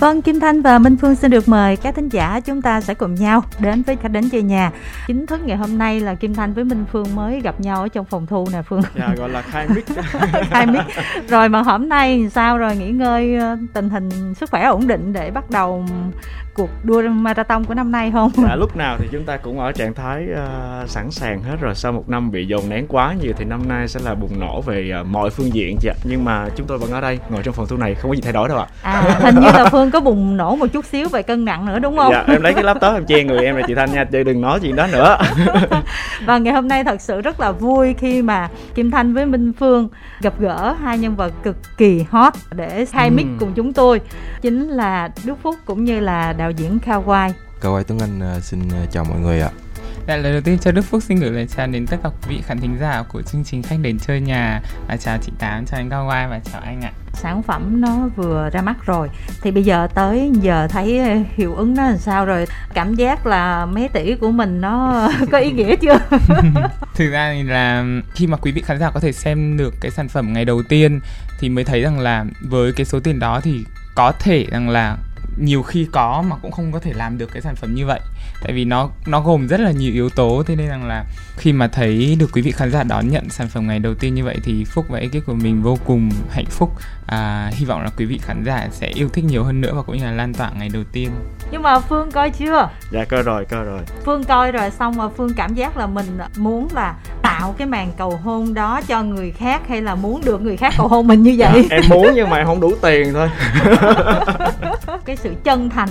Vâng, Kim Thanh và Minh Phương xin được mời các thính giả chúng ta sẽ cùng nhau đến với khách đến chơi nhà. Chính thức ngày hôm nay là Kim Thanh với Minh Phương mới gặp nhau ở trong phòng thu nè Phương. Dạ gọi là khai mic. khai mic. Rồi mà hôm nay sao rồi nghỉ ngơi ờ, tình hình sức khỏe ổn định để bắt đầu cuộc đua marathon của năm nay không? Dạ, lúc nào thì chúng ta cũng ở trạng thái uh, sẵn sàng hết rồi. Sau một năm bị dồn nén quá nhiều thì năm nay sẽ là bùng nổ về uh, mọi phương diện chị ạ. Nhưng mà chúng tôi vẫn ở đây ngồi trong phòng thu này không có gì thay đổi đâu ạ. À, hình như là Phương có bùng nổ một chút xíu về cân nặng nữa đúng không? Dạ em lấy cái laptop em che người em là chị Thanh nha, chị đừng nói chuyện đó nữa. và ngày hôm nay thật sự rất là vui khi mà Kim Thanh với Minh Phương gặp gỡ hai nhân vật cực kỳ hot để khai mic cùng chúng tôi chính là Đức Phúc cũng như là đạo diễn Kawai. Kawai Tuấn Anh uh, xin uh, chào mọi người ạ. Dạ, lời đầu tiên cho Đức Phúc xin gửi lời chào đến tất cả quý vị khán thính giả của chương trình Khách đến chơi nhà và chào chị Tám, chào anh Kawai và chào anh ạ. Sản phẩm nó vừa ra mắt rồi thì bây giờ tới giờ thấy hiệu ứng nó làm sao rồi? Cảm giác là mấy tỷ của mình nó có ý nghĩa chưa? Thực ra thì là khi mà quý vị khán giả có thể xem được cái sản phẩm ngày đầu tiên thì mới thấy rằng là với cái số tiền đó thì có thể rằng là nhiều khi có mà cũng không có thể làm được cái sản phẩm như vậy tại vì nó nó gồm rất là nhiều yếu tố thế nên rằng là khi mà thấy được quý vị khán giả đón nhận sản phẩm ngày đầu tiên như vậy thì phúc và ekip của mình vô cùng hạnh phúc. À, hy vọng là quý vị khán giả sẽ yêu thích nhiều hơn nữa và cũng như là lan tỏa ngày đầu tiên. Nhưng mà phương coi chưa? Dạ coi rồi coi rồi. Phương coi rồi xong mà phương cảm giác là mình muốn là tạo cái màn cầu hôn đó cho người khác hay là muốn được người khác cầu hôn mình như vậy? Dạ, em muốn nhưng mà không đủ tiền thôi. Cái sự chân thành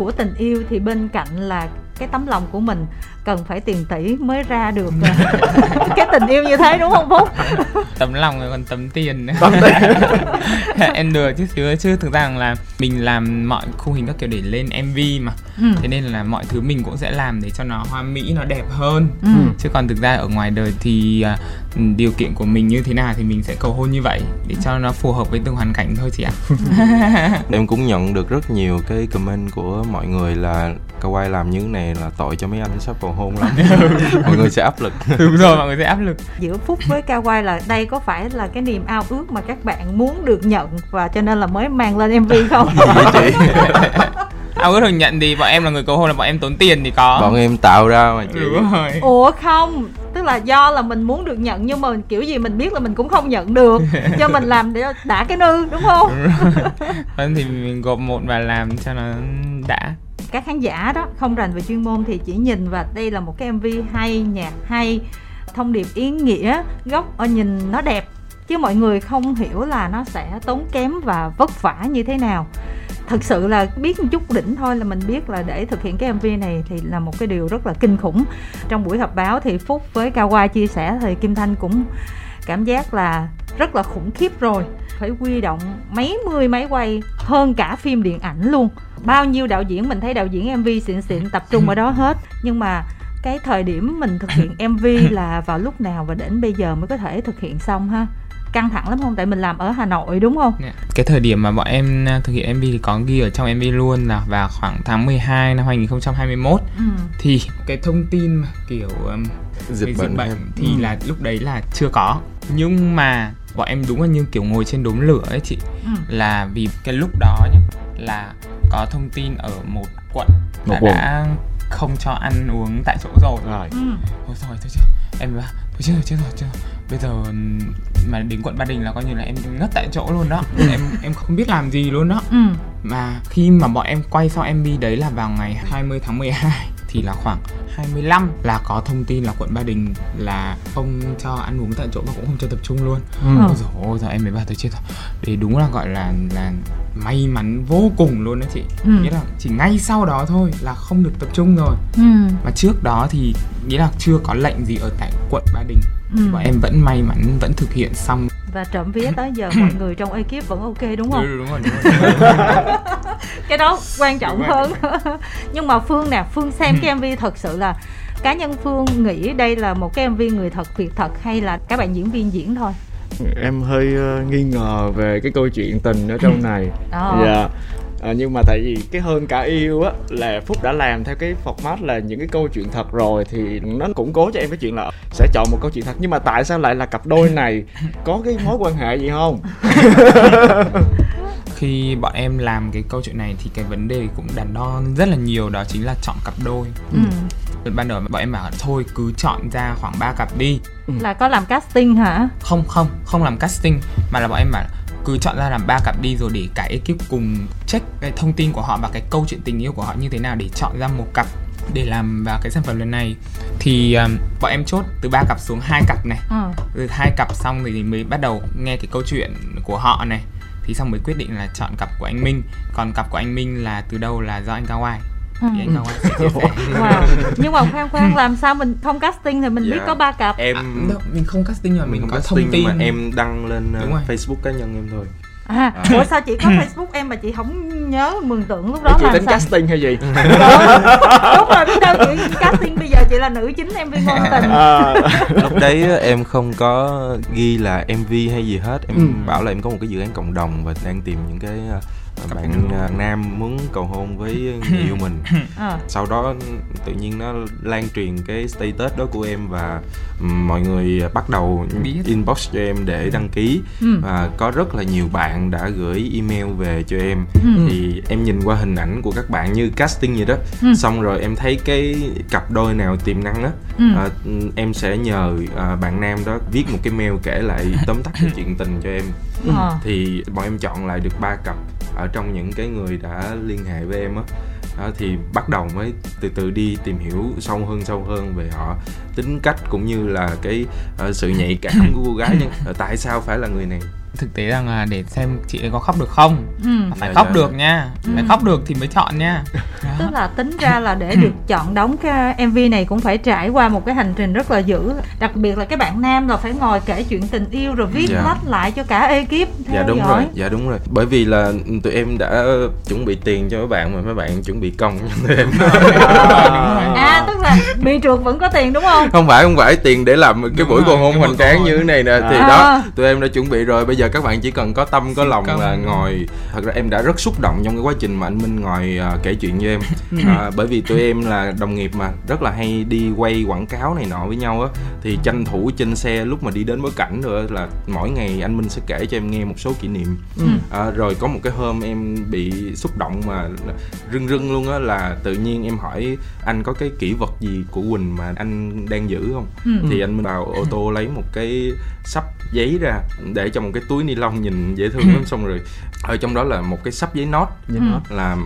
của tình yêu thì bên cạnh là cái tấm lòng của mình cần phải tiền tỷ mới ra được. Cái tình yêu như thế đúng không phúc? Tấm lòng rồi còn tấm tiền nữa. Em đùa chứ chứ chứ thực ra là mình làm mọi khung hình các kiểu để lên mv mà. Ừ. thế nên là mọi thứ mình cũng sẽ làm để cho nó hoa mỹ nó đẹp hơn. Ừ. chứ còn thực ra ở ngoài đời thì uh, điều kiện của mình như thế nào thì mình sẽ cầu hôn như vậy để cho nó phù hợp với từng hoàn cảnh thôi chị ạ. Em cũng nhận được rất nhiều cái comment của mọi người là Kawaii làm như thế này là tội cho mấy anh sắp cầu hôn lắm. Mọi người sẽ áp lực. Đúng rồi mọi người sẽ áp lực. Giữa phúc với Kawaii là đây có phải là cái niềm ao ước mà các bạn muốn được nhận và cho nên là mới mang lên mv không? Chị? Ao ước được nhận thì bọn em là người cầu hôn là bọn em tốn tiền thì có. Bọn em tạo ra mà chị. Đúng rồi. Ủa không tức là do là mình muốn được nhận nhưng mà kiểu gì mình biết là mình cũng không nhận được. Cho mình làm để đã cái nư đúng không? Đúng rồi. thì mình gộp một và làm cho nó đã các khán giả đó, không rành về chuyên môn thì chỉ nhìn và đây là một cái mv hay, nhạc hay, thông điệp ý nghĩa, gốc ở nhìn nó đẹp. Chứ mọi người không hiểu là nó sẽ tốn kém và vất vả như thế nào. Thực sự là biết một chút đỉnh thôi là mình biết là để thực hiện cái mv này thì là một cái điều rất là kinh khủng. Trong buổi họp báo thì phúc với cao chia sẻ thì kim thanh cũng cảm giác là rất là khủng khiếp rồi phải quy động mấy mươi máy quay hơn cả phim điện ảnh luôn. Bao nhiêu đạo diễn mình thấy đạo diễn mv xịn xịn tập trung ở đó hết. Nhưng mà cái thời điểm mình thực hiện mv là vào lúc nào và đến bây giờ mới có thể thực hiện xong ha? Căng thẳng lắm không? Tại mình làm ở hà nội đúng không? Yeah. cái thời điểm mà bọn em à, thực hiện mv thì có ghi ở trong mv luôn là vào khoảng tháng 12 năm 2021 ừ. thì cái thông tin kiểu um, dịch bệnh, bệnh thì ừ. là lúc đấy là chưa có. Nhưng mà bọn em đúng là như kiểu ngồi trên đốm lửa ấy chị. Ừ. là vì cái lúc đó nhá là có thông tin ở một quận một là đã không cho ăn uống tại chỗ rồi. Rồi. Ừ. thôi thôi thôi chứ. Em bảo thôi chứ chết rồi chết rồi. Bây giờ mà đến quận ba đình là coi như là em ngất tại chỗ luôn đó. Ừ. em em không biết làm gì luôn đó. Ừ. mà khi mà bọn em quay sau mv đấy là vào ngày 20 tháng 12 thì là khoảng 25 là có thông tin là quận Ba Đình là không cho ăn uống tại chỗ và cũng không cho tập trung luôn. Ừ. Ôi dồi ôi, giờ em mới bảo tôi chết rồi. Đấy đúng là gọi là là may mắn vô cùng luôn đó chị. Ừ. Nghĩa là chỉ ngay sau đó thôi là không được tập trung rồi. Ừ. Mà trước đó thì nghĩa là chưa có lệnh gì ở tại quận Ba Đình. Ừ. Bọn em vẫn may mắn vẫn thực hiện xong và trộm vía tới giờ mọi người trong ekip vẫn ok đúng không? Đúng, đúng rồi, đúng rồi. cái đó quan trọng đúng hơn. Nhưng mà Phương nè, Phương xem cái MV thật sự là cá nhân Phương nghĩ đây là một cái MV người thật việc thật hay là các bạn diễn viên diễn thôi? em hơi uh, nghi ngờ về cái câu chuyện tình ở trong này oh. dạ à, nhưng mà tại vì cái hơn cả yêu á là phúc đã làm theo cái format là những cái câu chuyện thật rồi thì nó củng cố cho em cái chuyện là sẽ chọn một câu chuyện thật. Nhưng mà tại sao lại là cặp đôi này? Có cái mối quan hệ gì không? Khi bọn em làm cái câu chuyện này thì cái vấn đề cũng đắn đo rất là nhiều đó chính là chọn cặp đôi. Ừ. ban đầu bọn em bảo thôi cứ chọn ra khoảng 3 cặp đi. Ừ. là có làm casting hả? Không không không làm casting mà là bọn em bảo cứ chọn ra làm ba cặp đi rồi để cả ekip cùng check cái thông tin của họ và cái câu chuyện tình yêu của họ như thế nào để chọn ra một cặp để làm vào cái sản phẩm lần này. Thì um, bọn em chốt từ ba cặp xuống hai cặp này. Ừ. từ hai cặp xong thì mới bắt đầu nghe cái câu chuyện của họ này. Thì xong mới quyết định là chọn cặp của anh Minh. Còn cặp của anh Minh là từ đâu là do anh Cao Ai Ừ. wow. nhưng mà khoan khoan làm sao mình không casting thì mình dạ. biết có ba cặp em à, mình không casting mà mình, mình không có casting thông tin mà em đăng lên uh, Facebook cá nhân em thôi À, à. ủa sao chị có facebook em mà chị không nhớ mường tượng lúc đó chị tính sao? casting hay gì đúng rồi biết đâu chị casting bây giờ chị là nữ chính em viên ngôn tình à. lúc đấy em không có ghi là mv hay gì hết em ừ. bảo là em có một cái dự án cộng đồng và đang tìm những cái à, bạn à, nam muốn cầu hôn với người yêu mình à. sau đó tự nhiên nó lan truyền cái status đó của em và mọi người bắt đầu Biết. inbox cho em để đăng ký ừ. và có rất là nhiều bạn đã gửi email về cho em ừ. thì em nhìn qua hình ảnh của các bạn như casting vậy đó ừ. xong rồi em thấy cái cặp đôi nào tiềm năng á ừ. à, em sẽ nhờ à, bạn nam đó viết một cái mail kể lại tóm tắt cái chuyện tình cho em ừ. thì bọn em chọn lại được ba cặp ở trong những cái người đã liên hệ với em á. Đó, thì bắt đầu mới từ từ đi tìm hiểu sâu hơn sâu hơn về họ. Tính cách cũng như là cái uh, sự nhạy cảm của cô gái nhưng uh, tại sao phải là người này thực tế rằng là để xem chị ấy có khóc được không ừ. phải dạ, khóc dạ. được nha ừ. phải khóc được thì mới chọn nha Đó. tức là tính ra là để được chọn đóng cái mv này cũng phải trải qua một cái hành trình rất là dữ đặc biệt là cái bạn nam là phải ngồi kể chuyện tình yêu rồi viết dạ. lách lại cho cả ekip dạ đúng dõi. rồi dạ đúng rồi bởi vì là tụi em đã chuẩn bị tiền cho mấy bạn mà mấy bạn chuẩn bị công cho tụi em à, à tức là bị trượt vẫn có tiền đúng không không phải không phải tiền để làm cái buổi cầu hôn hoành tráng như thế này nè thì à. đó tụi em đã chuẩn bị rồi bây giờ các bạn chỉ cần có tâm có lòng là ngồi. Thật ra em đã rất xúc động trong cái quá trình mà anh Minh ngồi uh, kể chuyện với em. Uh, bởi vì tụi em là đồng nghiệp mà rất là hay đi quay quảng cáo này nọ với nhau á. Thì tranh thủ trên xe lúc mà đi đến bối cảnh rồi là mỗi ngày anh Minh sẽ kể cho em nghe một số kỷ niệm. Uh, rồi có một cái hôm em bị xúc động mà rưng rưng luôn á là tự nhiên em hỏi anh có cái kỷ vật gì của Quỳnh mà anh đang giữ không ừ. thì anh vào ô tô lấy một cái sắp giấy ra để trong một cái túi ni lông nhìn dễ thương lắm xong rồi ở trong đó là một cái sắp giấy nốt ừ. là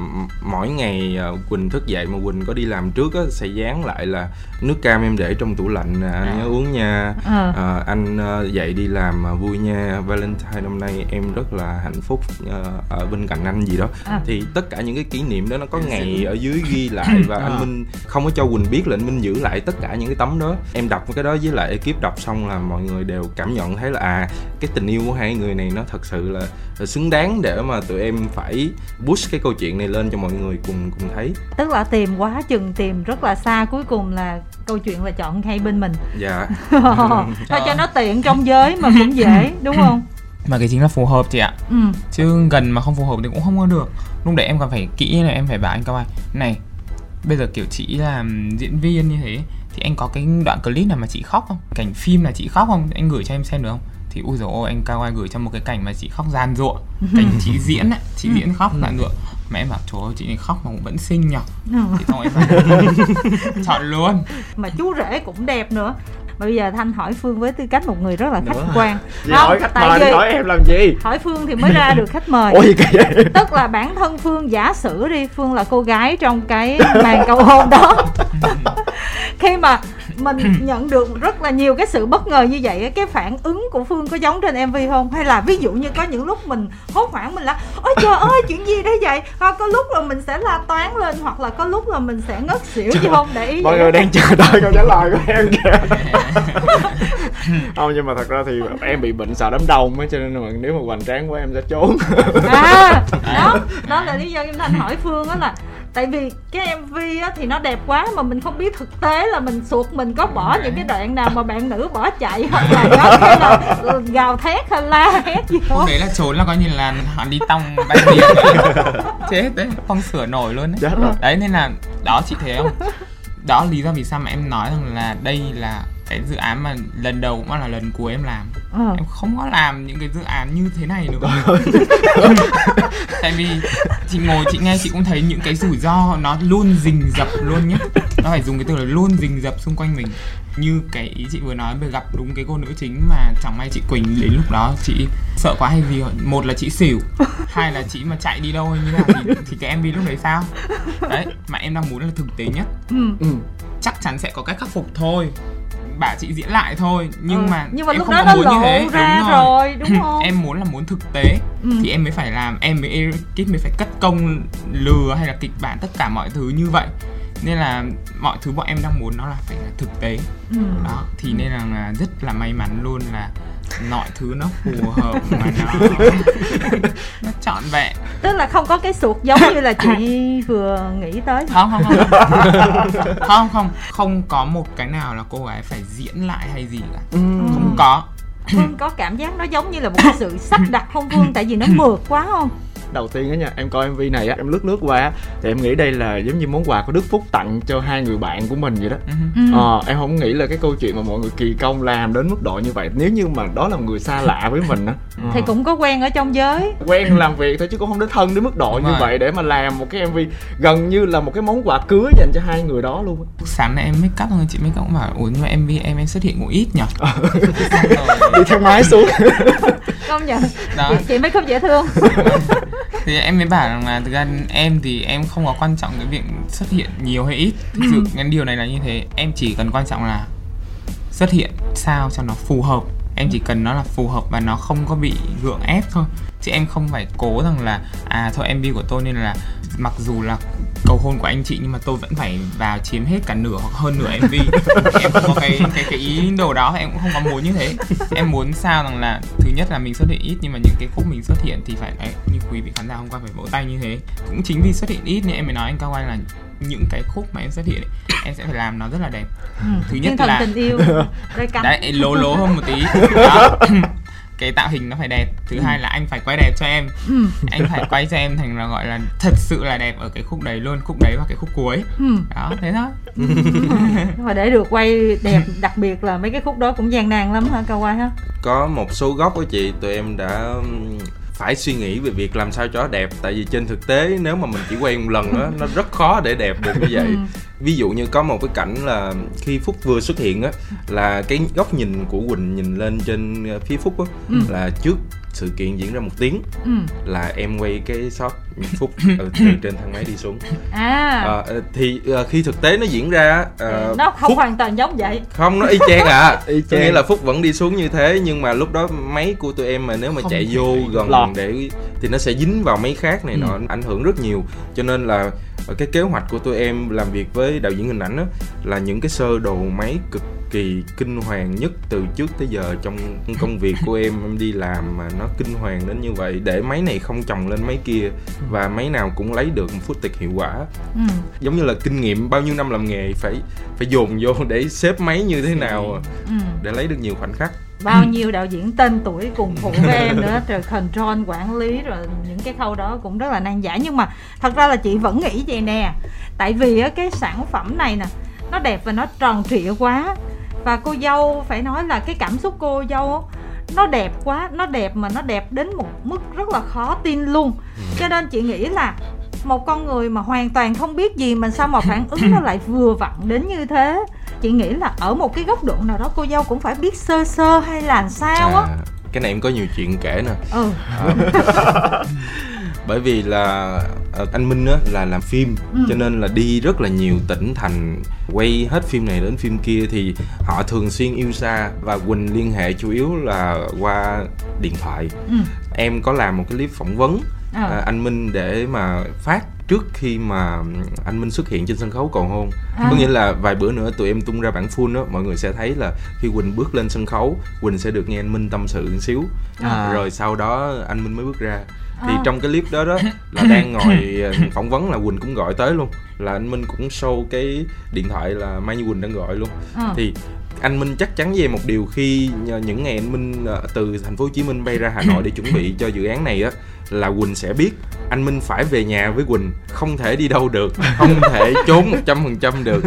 mỗi ngày uh, quỳnh thức dậy mà quỳnh có đi làm trước á sẽ dán lại là nước cam em để trong tủ lạnh à, anh à. nhớ uống nha à. À, anh dậy đi làm vui nha valentine năm nay em rất là hạnh phúc ở bên cạnh anh gì đó à. thì tất cả những cái kỷ niệm đó nó có ngày ở dưới ghi lại và à. anh minh không có cho quỳnh biết là anh minh giữ lại tất cả những cái tấm đó. Em đọc cái đó với lại ekip đọc xong là mọi người đều cảm nhận thấy là à cái tình yêu của hai người này nó thật sự là, là xứng đáng để mà tụi em phải push cái câu chuyện này lên cho mọi người cùng cùng thấy. Tức là tìm quá chừng tìm rất là xa cuối cùng là câu chuyện là chọn ngay bên mình. Dạ. Thôi cho nó tiện trong giới mà cũng dễ đúng không? Mà cái chính là phù hợp chị ạ. Ừ. chứ gần mà không phù hợp thì cũng không có được. Lúc đấy em còn phải kỹ là em phải bảo anh cao ai này bây giờ kiểu chị làm diễn viên như thế thì anh có cái đoạn clip nào mà chị khóc không? Cảnh phim là chị khóc không? Anh gửi cho em xem được không? Thì ui dồi ôi anh cao ai gửi cho một cái cảnh mà chị khóc gian rụa cảnh chị diễn ấy chị diễn khóc gian rụa mẹ em bảo trời ơi chị này khóc mà cũng vẫn xinh nhở? Ừ. thì thôi em chọn luôn. Mà chú rể cũng đẹp nữa mà bây giờ thanh hỏi phương với tư cách một người rất là khách Nữa. quan. Không, hỏi khách tại mời vì hỏi em làm gì? hỏi phương thì mới ra được khách mời. Gì? Kìa? tức là bản thân phương giả sử đi phương là cô gái trong cái màn cầu hôn đó. Khi mà mình nhận được rất là nhiều cái sự bất ngờ như vậy cái phản ứng của phương có giống trên mv không? Hay là ví dụ như có những lúc mình hốt hoảng mình là ôi trời ơi chuyện gì đấy vậy? À, có lúc là mình sẽ la toán lên hoặc là có lúc là mình sẽ ngất xỉu chứ không? Để ý mọi người đang chờ đợi câu trả lời của em kìa không nhưng mà thật ra thì em bị bệnh sợ đám đông á cho nên mà nếu mà hoành tráng quá em sẽ trốn. À đó đó là lý do em thanh hỏi phương á là tại vì cái mv á, thì nó đẹp quá mà mình không biết thực tế là mình suột mình có bỏ những cái đoạn nào mà bạn nữ bỏ chạy hoặc là có hay là gào thét hay la hét gì không đấy là trốn là coi như là họ đi tông bay điện chết đấy không sửa nổi luôn đấy. đấy nên là đó chị thấy không? Đó lý do vì sao mà em nói rằng là đây là cái dự án mà lần đầu cũng là lần cuối em làm. Ờ. em không có làm những cái dự án như thế này nữa. Tại vì chị ngồi chị nghe chị cũng thấy những cái rủi ro nó luôn rình rập luôn nhé nó phải dùng cái từ là luôn rình rập xung quanh mình. Như cái ý chị vừa nói về gặp đúng cái cô nữ chính mà chẳng may chị quỳnh đến lúc đó chị sợ quá hay gì một là chị xỉu hai là chị mà chạy đi đâu hay như nào thì, thì cái mv lúc đấy sao? Đấy mà em đang muốn là thực tế nhất ừ. ừ. chắc chắn sẽ có cách khắc phục thôi bà chị diễn lại thôi nhưng ừ. mà nhưng mà em lúc không đó có muốn như thế ra đúng rồi. rồi đúng không em muốn là muốn thực tế ừ. thì em mới phải làm em mới ekip mới phải cất công lừa hay là kịch bản tất cả mọi thứ như vậy nên là mọi thứ bọn em đang muốn nó là phải là thực tế ừ. đó thì nên là rất là may mắn luôn là mọi thứ nó phù hợp mà nó nó trọn vẹn. Tức là không có cái sụt giống như là chị vừa nghĩ tới. Không không không. Không không. Không có một cái nào là cô gái phải diễn lại hay gì cả. Ừ. không có. Hương có cảm giác nó giống như là một cái sự sắp đặt không Vương tại vì nó mượt quá không đầu tiên á nha em coi mv này á em lướt lướt qua thì em nghĩ đây là giống như món quà của đức phúc tặng cho hai người bạn của mình vậy đó. Ừ. ờ, em không nghĩ là cái câu chuyện mà mọi người kỳ công làm đến mức độ như vậy. Nếu như mà đó là một người xa lạ với mình á ờ. thì cũng có quen ở trong giới. Quen làm việc thôi chứ cũng không đến thân đến mức độ Đúng như rồi. vậy để mà làm một cái mv gần như là một cái món quà cưới dành cho hai người đó luôn sáng nay em make up thôi chị up cũng bảo ủa nhưng mà mv em em xuất hiện cũng ít nhở? Đi theo máy xuống. Công nhận. Đó. chị, make up dễ thương thì em mới bảo rằng là thực ra em thì em không có quan trọng cái việc xuất hiện nhiều hay ít. Thực sự cái điều này là như thế. Em chỉ cần quan trọng là xuất hiện sao cho nó phù hợp. Em chỉ cần nó là phù hợp và nó không có bị gượng ép thôi. Chứ em không phải cố rằng là à thôi mv của tôi nên là mặc dù là cầu hôn của anh chị nhưng mà tôi vẫn phải vào chiếm hết cả nửa hoặc hơn nửa mv. Em không có cái cái cái ý đồ đó em cũng không có muốn như thế. Em muốn sao rằng là thứ nhất là mình xuất hiện ít nhưng mà những cái khúc mình xuất hiện thì phải đấy, như quý vị khán giả hôm qua phải vỗ tay như thế. Cũng chính vì xuất hiện ít nên em mới nói anh cao anh là những cái khúc mà em xuất hiện ấy, em sẽ phải làm nó rất là đẹp. Ừ, thứ nhất là tình yêu đấy lố lố hơn một tí. Đó cái tạo hình nó phải đẹp thứ ừ. hai là anh phải quay đẹp cho em ừ. anh phải quay cho em thành là gọi là thật sự là đẹp ở cái khúc đấy luôn khúc đấy và cái khúc cuối ừ. đó thế thôi mà để được quay đẹp đặc biệt là mấy cái khúc đó cũng gian nan lắm hả cao quay ha có một số góc của chị tụi em đã phải suy nghĩ về việc làm sao cho nó đẹp tại vì trên thực tế nếu mà mình chỉ quay một lần đó nó rất khó để đẹp được như vậy ừ. Ví dụ như có một cái cảnh là khi phúc vừa xuất hiện á là cái góc nhìn của quỳnh nhìn lên trên phía phúc á ừ. là trước sự kiện diễn ra một tiếng ừ. là em quay cái shot phút ừ, từ trên thang máy đi xuống à, à thì uh, khi thực tế nó diễn ra uh, nó không phúc... hoàn toàn giống vậy không nó y chang à y chang. nghĩa là phúc vẫn đi xuống như thế nhưng mà lúc đó máy của tụi em mà nếu mà không chạy vô gần lọt. để thì nó sẽ dính vào máy khác này ừ. nọ ảnh hưởng rất nhiều cho nên là cái kế hoạch của tụi em làm việc với đạo diễn hình ảnh đó, là những cái sơ đồ máy cực kỳ kinh hoàng nhất từ trước tới giờ trong công việc của em em đi làm mà nó kinh hoàng đến như vậy để máy này không chồng lên máy kia và máy nào cũng lấy được một phút tiệc hiệu quả ừ. giống như là kinh nghiệm bao nhiêu năm làm nghề phải phải dồn vô để xếp máy như thế nào ừ. để lấy được nhiều khoảnh khắc bao nhiêu đạo diễn tên tuổi cùng phụ với em nữa, rồi control, quản lý, rồi những cái khâu đó cũng rất là nan giải. Nhưng mà thật ra là chị vẫn nghĩ vậy nè. Tại vì cái sản phẩm này nè, nó đẹp và nó tròn trịa quá. Và cô dâu, phải nói là cái cảm xúc cô dâu nó đẹp quá, nó đẹp mà nó đẹp đến một mức rất là khó tin luôn. Cho nên chị nghĩ là một con người mà hoàn toàn không biết gì mà sao mà phản ứng nó lại vừa vặn đến như thế? Chị nghĩ là ở một cái góc độ nào đó cô dâu cũng phải biết sơ sơ hay là sao á à, cái này em có nhiều chuyện kể nè ừ. bởi vì là ờ, anh Minh á là làm phim ừ. cho nên là đi rất là nhiều tỉnh thành quay hết phim này đến phim kia thì họ thường xuyên yêu xa và Quỳnh liên hệ chủ yếu là qua điện thoại ừ. em có làm một cái clip phỏng vấn à. anh Minh để mà phát trước khi mà anh Minh xuất hiện trên sân khấu cầu hôn à. có nghĩa là vài bữa nữa tụi em tung ra bản full đó mọi người sẽ thấy là khi Quỳnh bước lên sân khấu Quỳnh sẽ được nghe anh Minh tâm sự một xíu à. rồi sau đó anh Minh mới bước ra thì à. trong cái clip đó đó là đang ngồi ờ, phỏng vấn là quỳnh cũng gọi tới luôn là anh minh cũng show cái điện thoại là mai như quỳnh đang gọi luôn à. thì anh Minh chắc chắn về một điều khi những ngày anh Minh ờ, từ thành phố Hồ Chí Minh bay ra Hà Nội để chuẩn bị cho dự án này á, là Quỳnh sẽ biết anh Minh phải về nhà với Quỳnh, không thể đi đâu được, không thể trốn một trăm phần trăm được.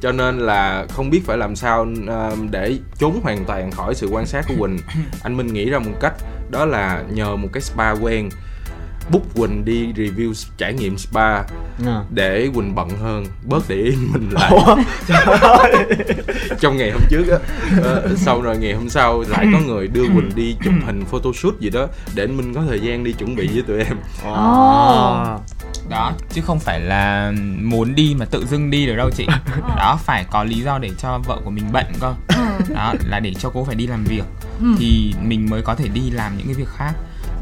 Cho nên là không biết phải làm sao ờ, để trốn hoàn toàn khỏi sự quan sát của Quỳnh. Anh Minh nghĩ ra một cách, đó là nhờ một cái spa quen book Quỳnh đi review trải nghiệm spa à. để Quỳnh bận hơn bớt để ý mình lại. Trong ngày hôm trước á uh, sau rồi ngày hôm sau lại có người đưa Quỳnh đi chụp hình photoshoot gì đó để mình có thời gian đi chuẩn bị với tụi em. Oh. đó chứ không phải là muốn đi mà tự dưng đi được đâu chị. Đó phải có lý do để cho vợ của mình bận cơ. Đó là để cho cô phải đi làm việc. Ừ. thì mình mới có thể đi làm những cái việc khác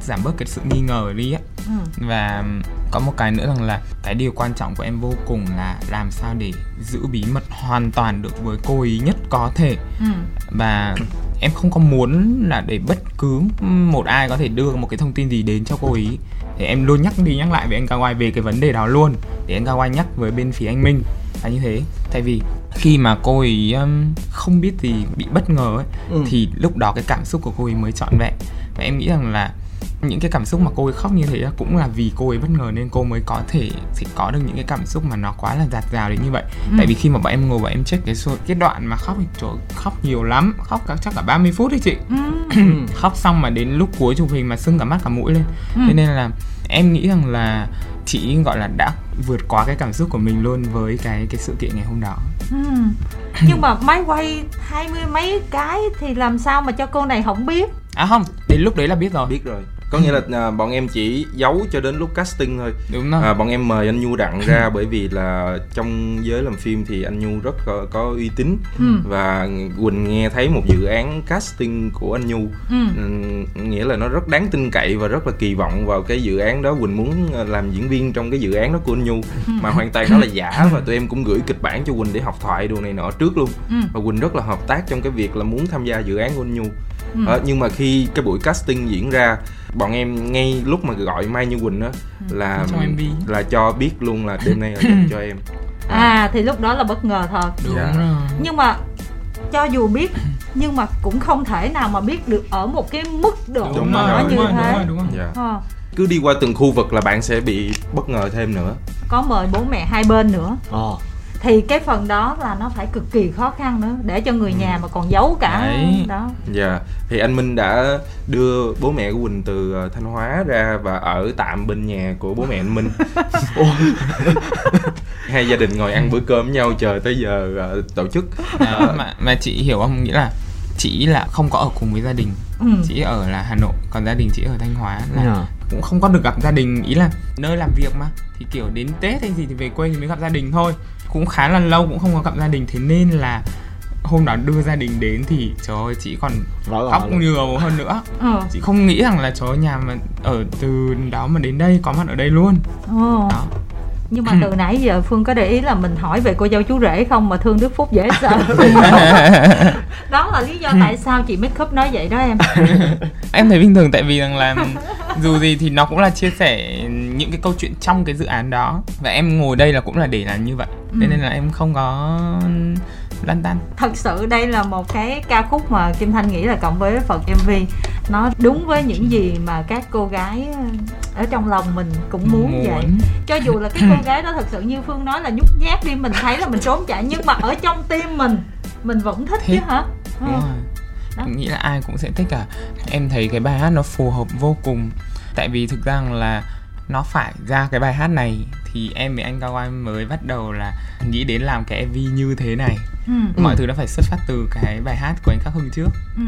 giảm bớt cái sự nghi ngờ đi á ừ. và có một cái nữa rằng là cái điều quan trọng của em vô cùng là làm sao để giữ bí mật hoàn toàn được với cô ấy nhất có thể ừ. và em không có muốn là để bất cứ một ai có thể đưa một cái thông tin gì đến cho cô ấy thì em luôn nhắc đi nhắc lại với anh Kawai về cái vấn đề đó luôn để anh Kawai nhắc với bên phía anh Minh là như thế tại vì khi mà cô ấy um, không biết gì bị bất ngờ ấy ừ. thì lúc đó cái cảm xúc của cô ấy mới trọn vẹn và em nghĩ rằng là những cái cảm xúc mà cô ấy khóc như thế cũng là vì cô ấy bất ngờ nên cô mới có thể sẽ có được những cái cảm xúc mà nó quá là giạt rào đến như vậy ừ. tại vì khi mà bọn em ngồi bọn em check cái số cái đoạn mà khóc thì trời khóc nhiều lắm khóc cả chắc cả 30 phút đấy chị ừ. khóc xong mà đến lúc cuối chụp hình mà sưng cả mắt cả mũi lên ừ. thế nên là em nghĩ rằng là chị gọi là đã vượt qua cái cảm xúc của mình luôn với cái cái sự kiện ngày hôm đó ừ. nhưng mà máy quay hai mươi mấy cái thì làm sao mà cho cô này không biết à không đến lúc đấy là biết rồi biết rồi có nghĩa là à, bọn em chỉ giấu cho đến lúc casting thôi đúng rồi à, bọn em mời anh nhu đặng ra bởi vì là trong giới làm phim thì anh nhu rất có, có uy tín ừ. và quỳnh nghe thấy một dự án casting của anh nhu ừ. Ừ, nghĩa là nó rất đáng tin cậy và rất là kỳ vọng vào cái dự án đó quỳnh muốn à, làm diễn viên trong cái dự án đó của anh nhu ừ. mà hoàn toàn đó là giả và tụi em cũng gửi kịch bản cho quỳnh để học thoại đồ này nọ trước luôn ừ. và quỳnh rất là hợp tác trong cái việc là muốn tham gia dự án của anh nhu ừ. à, nhưng mà khi cái buổi casting diễn ra bọn em ngay lúc mà gọi mai như quỳnh á ừ. là là cho biết luôn là đêm nay là dành cho em à. à thì lúc đó là bất ngờ thật đúng dạ. rồi nhưng mà cho dù biết nhưng mà cũng không thể nào mà biết được ở một cái mức độ đúng mà rồi, nó như đúng thế đúng rồi, đúng rồi. Yeah. À. cứ đi qua từng khu vực là bạn sẽ bị bất ngờ thêm nữa có mời bố mẹ hai bên nữa à thì cái phần đó là nó phải cực kỳ khó khăn nữa để cho người nhà mà còn giấu cả Đấy. đó dạ yeah. thì anh minh đã đưa bố mẹ của quỳnh từ ờ, thanh hóa ra và ở tạm bên nhà của bố mẹ anh minh hai gia đình ngồi ăn bữa cơm với nhau chờ tới giờ uh, tổ chức à, mà mà chị hiểu không nghĩa là chị là không có ở cùng với gia đình ừ. chị ở là hà nội còn gia đình chị ở thanh hóa là yeah. Dạ. cũng không có được gặp gia đình ý là nơi làm việc mà thì kiểu đến tết hay gì thì về quê thì mới gặp gia đình thôi cũng khá là lâu cũng không có gặp gia đình. Thế nên là hôm đó đưa gia đình đến thì trời ơi chị còn Rõ khóc nhiều hơn nữa. Ừ. chị không nghĩ rằng là trời nhà mà ở từ đó mà đến đây có mặt ở đây luôn. Ừ. đó. Nhưng mà từ nãy giờ phương có để ý là mình hỏi về cô dâu chú rể không mà thương đức phúc dễ sợ. Đó là lý do tại sao chị make up nói vậy đó em. Em thấy bình thường tại vì rằng là dù gì thì nó cũng là chia sẻ những cái câu chuyện trong cái dự án đó và em ngồi đây là cũng là để làm như vậy ừ. nên là em không có lăn tăn thật sự đây là một cái ca khúc mà kim thanh nghĩ là cộng với phần mv nó đúng với những gì mà các cô gái ở trong lòng mình cũng muốn, muốn. vậy cho dù là cái cô gái đó thật sự như phương nói là nhút nhát đi mình thấy là mình trốn chạy nhưng mà ở trong tim mình mình vẫn thích, thích. chứ hả đúng ừ. rồi đó. nghĩ là ai cũng sẽ thích cả em thấy cái bài hát nó phù hợp vô cùng tại vì thực ra là nó phải ra cái bài hát này thì em với anh Cao Anh mới bắt đầu là nghĩ đến làm cái MV như thế này ừ. mọi thứ nó phải xuất phát từ cái bài hát của anh Khắc Hưng trước ừ.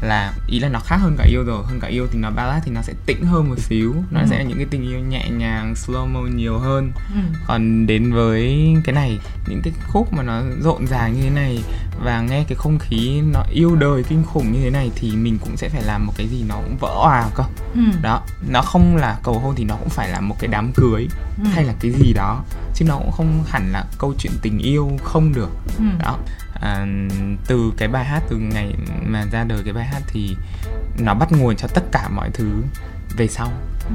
là ý là nó khác hơn cả yêu rồi hơn cả yêu thì nó ballad thì nó sẽ tĩnh hơn một xíu nó ừ. sẽ là những cái tình yêu nhẹ nhàng slow mo nhiều hơn ừ. còn đến với cái này những cái khúc mà nó rộn ràng như thế này và nghe cái không khí nó yêu đời kinh khủng như thế này thì mình cũng sẽ phải làm một cái gì nó cũng vỡ hòa cơ ừ. đó nó không là cầu hôn thì nó cũng phải là một cái đám cưới ừ. hay là cái gì đó chứ nó cũng không hẳn là câu chuyện tình yêu không được ừ. đó à, từ cái bài hát từ ngày mà ra đời cái bài hát thì nó bắt nguồn cho tất cả mọi thứ về sau. Ừ.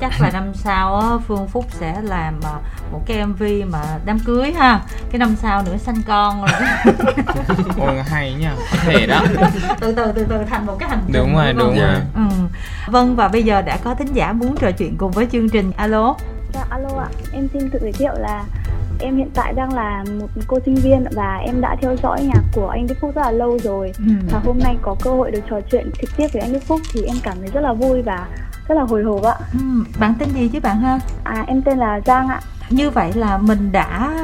chắc là năm sau á, phương phúc sẽ làm à, một cái mv mà đám cưới ha. Cái năm sau nữa sanh con rồi ôi hay nha có thể đó. Từ từ từ từ thành một cái hành trình đúng rồi đúng, đúng rồi. Ừ. vâng và bây giờ đã có thính giả muốn trò chuyện cùng với chương trình. Alo. Dạ alo ạ. Em xin tự giới thiệu là em hiện tại đang là một cô sinh viên và em đã theo dõi nhạc của anh Đức Phúc rất là lâu rồi ừ. và hôm nay có cơ hội được trò chuyện trực tiếp với anh Đức Phúc thì em cảm thấy rất là vui và rất là hồi hộp ạ. Ừ. Bạn tên gì chứ bạn ha? À em tên là Giang ạ. Như vậy là mình đã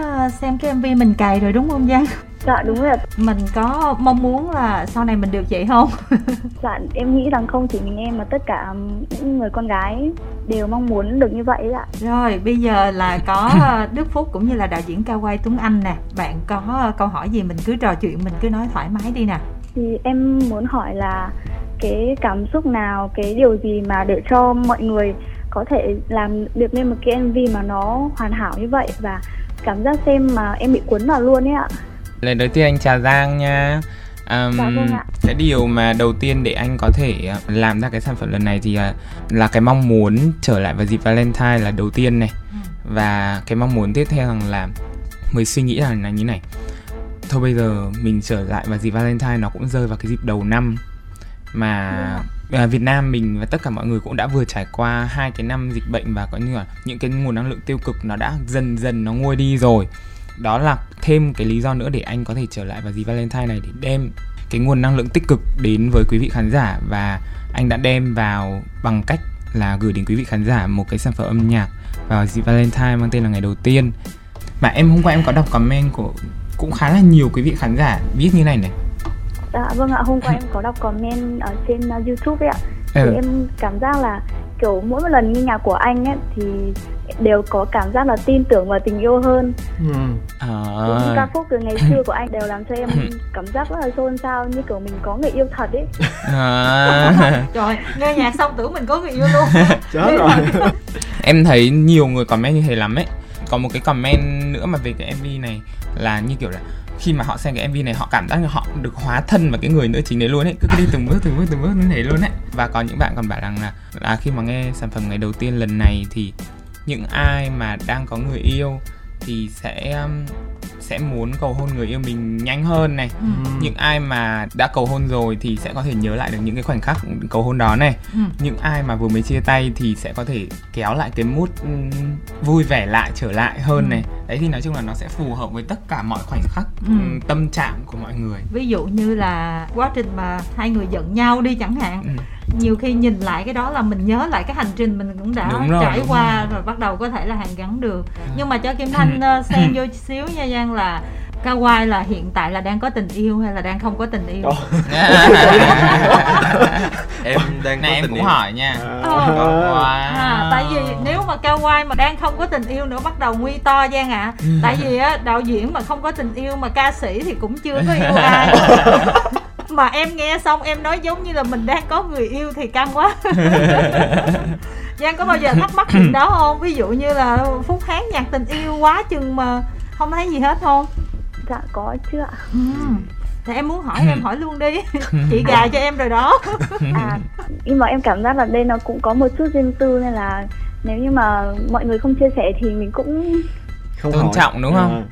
xem cái MV mình cài rồi đúng không Giang? Dạ đúng rồi Mình có mong muốn là sau này mình được vậy không? dạ em nghĩ rằng không chỉ mình em mà tất cả những người con gái đều mong muốn được như vậy ạ. Rồi bây giờ là có Đức Phúc cũng như là đạo diễn cao quay Tuấn Anh nè. Bạn có câu hỏi gì mình cứ trò chuyện mình cứ nói thoải mái đi nè. Thì em muốn hỏi là cái cảm xúc nào, cái điều gì mà để cho mọi người có thể làm được nên một cái MV mà nó hoàn hảo như vậy? Và cảm giác xem mà em bị cuốn vào luôn ấy ạ lần đầu tiên anh chào Giang nha. Um, dạ vâng ạ. cái điều mà đầu tiên để anh có thể à, làm ra cái sản phẩm lần này thì uh, là cái mong muốn trở lại vào dịp Valentine là đầu tiên này. Ừ. và cái mong muốn tiếp theo rằng là mới suy nghĩ rằng là như này. Thôi bây giờ mình trở lại vào dịp Valentine nó cũng rơi vào cái dịp đầu năm. Mà uh, Việt Nam mình và tất cả mọi người cũng đã vừa trải qua hai cái năm dịch bệnh và có như là những cái nguồn năng lượng tiêu cực nó đã dần dần nó nguôi đi rồi đó là thêm cái lý do nữa để anh có thể trở lại vào dịp Valentine này để đem cái nguồn năng lượng tích cực đến với quý vị khán giả và anh đã đem vào bằng cách là gửi đến quý vị khán giả một cái sản phẩm âm nhạc vào dịp Valentine mang tên là ngày đầu tiên mà em hôm qua em có đọc comment của cũng khá là nhiều quý vị khán giả viết như này này Dạ vâng ạ, hôm qua em có đọc comment ở trên uh, YouTube ấy ạ. Thì ừ. em cảm giác là kiểu mỗi một lần nghe nhạc của anh ấy thì đều có cảm giác là tin tưởng vào tình yêu hơn. Ừ. à. những ca khúc từ ngày xưa của anh đều làm cho em cảm giác rất là xôn xao như kiểu mình có người yêu thật ấy. À. rồi nghe nhạc xong tưởng mình có người yêu luôn. Chết rồi. Em thấy nhiều người comment như thế lắm ấy. Có một cái comment nữa mà về cái mv này là như kiểu là khi mà họ xem cái mv này họ cảm giác như họ được hóa thân vào cái người nữ chính đấy luôn ấy. Cứ đi từng bước từng bước từng bước như thế luôn ấy. Và có những bạn còn bảo rằng là là khi mà nghe sản phẩm ngày đầu tiên lần này thì những ai mà đang có người yêu thì sẽ um, sẽ muốn cầu hôn người yêu mình nhanh hơn này ừ. những ai mà đã cầu hôn rồi thì sẽ có thể nhớ lại được những cái khoảnh khắc cầu hôn đó này ừ. những ai mà vừa mới chia tay thì sẽ có thể kéo lại cái mút um, vui vẻ lại trở lại hơn ừ. này đấy thì nói chung là nó sẽ phù hợp với tất cả mọi khoảnh khắc ừ. Um, tâm trạng của mọi người ví dụ như là quá trình mà hai người giận nhau đi chẳng hạn ừ nhiều khi nhìn lại cái đó là mình nhớ lại cái hành trình mình cũng đã rồi, trải qua rồi. rồi bắt đầu có thể là hàn gắn được nhưng mà cho kim thanh uh, xen vô xíu nha giang là Kawaii là hiện tại là đang có tình yêu hay là đang không có tình yêu? em đang này có em tình cũng yêu. hỏi nha. Ờ. Wow. À, tại vì nếu mà Kawaii mà đang không có tình yêu nữa bắt đầu nguy to Giang ạ. À. tại vì á đạo diễn mà không có tình yêu mà ca sĩ thì cũng chưa có yêu ai. Mà em nghe xong em nói giống như là mình đang có người yêu thì căng quá Giang có bao giờ thắc mắc chuyện đó không? Ví dụ như là Phúc hát nhạc tình yêu quá chừng mà không thấy gì hết không? Dạ có chứ ạ ừ. Thì em muốn hỏi em hỏi luôn đi Chị gà cho em rồi đó À nhưng mà em cảm giác là đây nó cũng có một chút riêng tư nên là nếu như mà mọi người không chia sẻ thì mình cũng không tôn hỏi. trọng đúng không?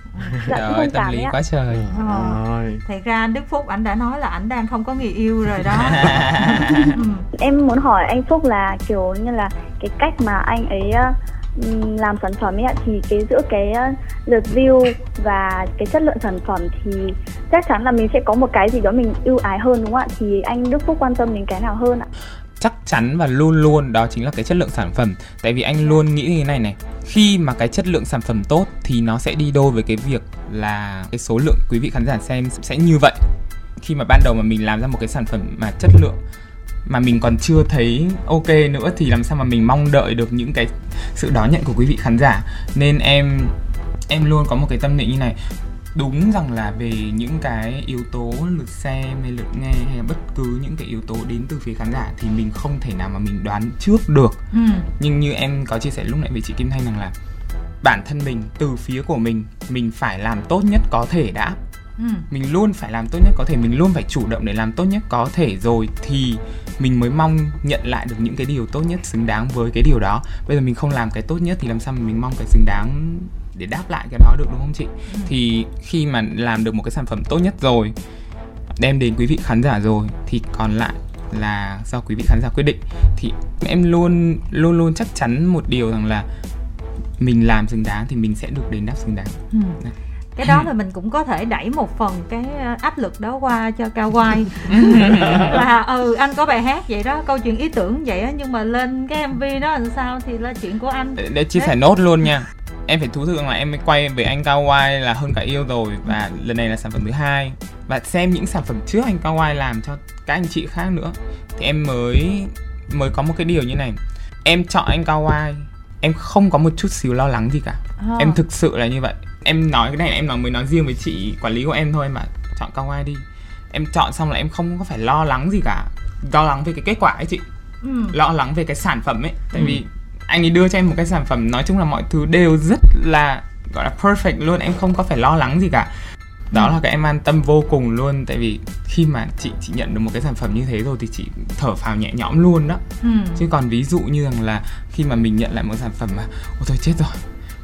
Dạ, trời ơi tâm lý quá trời. Ờ. rồi. Thật ra đức phúc ảnh đã nói là ảnh đang không có người yêu rồi đó. Ừ. em muốn hỏi anh phúc là kiểu như là cái cách mà anh ấy làm sản phẩm ấy thì cái giữa cái lượt view và cái chất lượng sản phẩm thì chắc chắn là mình sẽ có một cái gì đó mình ưu ái hơn đúng không ạ? Thì anh Đức Phúc quan tâm đến cái nào hơn ạ chắc chắn và luôn luôn đó chính là cái chất lượng sản phẩm. Tại vì anh luôn nghĩ thế này này, khi mà cái chất lượng sản phẩm tốt thì nó sẽ đi đôi với cái việc là cái số lượng quý vị khán giả xem sẽ như vậy. Khi mà ban đầu mà mình làm ra một cái sản phẩm mà chất lượng mà mình còn chưa thấy ok nữa thì làm sao mà mình mong đợi được những cái sự đón nhận của quý vị khán giả. Nên em em luôn có một cái tâm niệm như này đúng rằng là về những cái yếu tố lượt xem hay lượt nghe hay là bất cứ những cái yếu tố đến từ phía khán giả thì mình không thể nào mà mình đoán trước được ừ. nhưng như em có chia sẻ lúc nãy với chị Kim Thanh rằng là bản thân mình từ phía của mình mình phải làm tốt nhất có thể đã ừ. mình luôn phải làm tốt nhất có thể mình luôn phải chủ động để làm tốt nhất có thể rồi thì mình mới mong nhận lại được những cái điều tốt nhất xứng đáng với cái điều đó bây giờ mình không làm cái tốt nhất thì làm sao mà mình mong cái xứng đáng để đáp lại cái đó được đúng không chị? Ừ. thì khi mà làm được một cái sản phẩm tốt nhất rồi đem đến quý vị khán giả rồi thì còn lại là do quý vị khán giả quyết định. Thì em luôn luôn luôn chắc chắn một điều rằng là mình làm xứng đáng thì mình sẽ được đền đáp xứng đáng. Ừ. cái đó thì mình cũng có thể đẩy một phần cái ờ, áp lực đó qua cho cao quay là ừ anh có bài hát vậy đó câu chuyện ý tưởng vậy á nhưng mà lên cái mv đó làm sao thì là chuyện của anh. Để, để chia sẻ nốt luôn nha em phải thú thực là em mới quay về anh quay là hơn cả yêu rồi và lần này là sản phẩm thứ hai. Và xem những sản phẩm trước anh quay làm cho các anh chị khác nữa. Thì em mới mới có một cái điều như này. Em chọn anh quay em không có một chút xíu lo lắng gì cả. À. em thực sự là như vậy. Em nói cái này em nói mới nói riêng với chị quản lý của em thôi mà. Chọn cao ai đi. Em chọn xong là em không có phải lo lắng gì cả. Lo lắng về cái kết quả ấy chị. Ừ. lo lắng về cái sản phẩm ấy. Tại ừ. vì anh ấy đưa cho em một cái sản phẩm nói chung là mọi thứ đều rất là gọi là perfect luôn em không có phải lo lắng gì cả đó là cái em an tâm vô cùng luôn tại vì khi mà chị chị nhận được một cái sản phẩm như thế rồi thì chị thở phào nhẹ nhõm luôn đó ừ. chứ còn ví dụ như rằng là khi mà mình nhận lại một sản phẩm mà ôi tôi chết rồi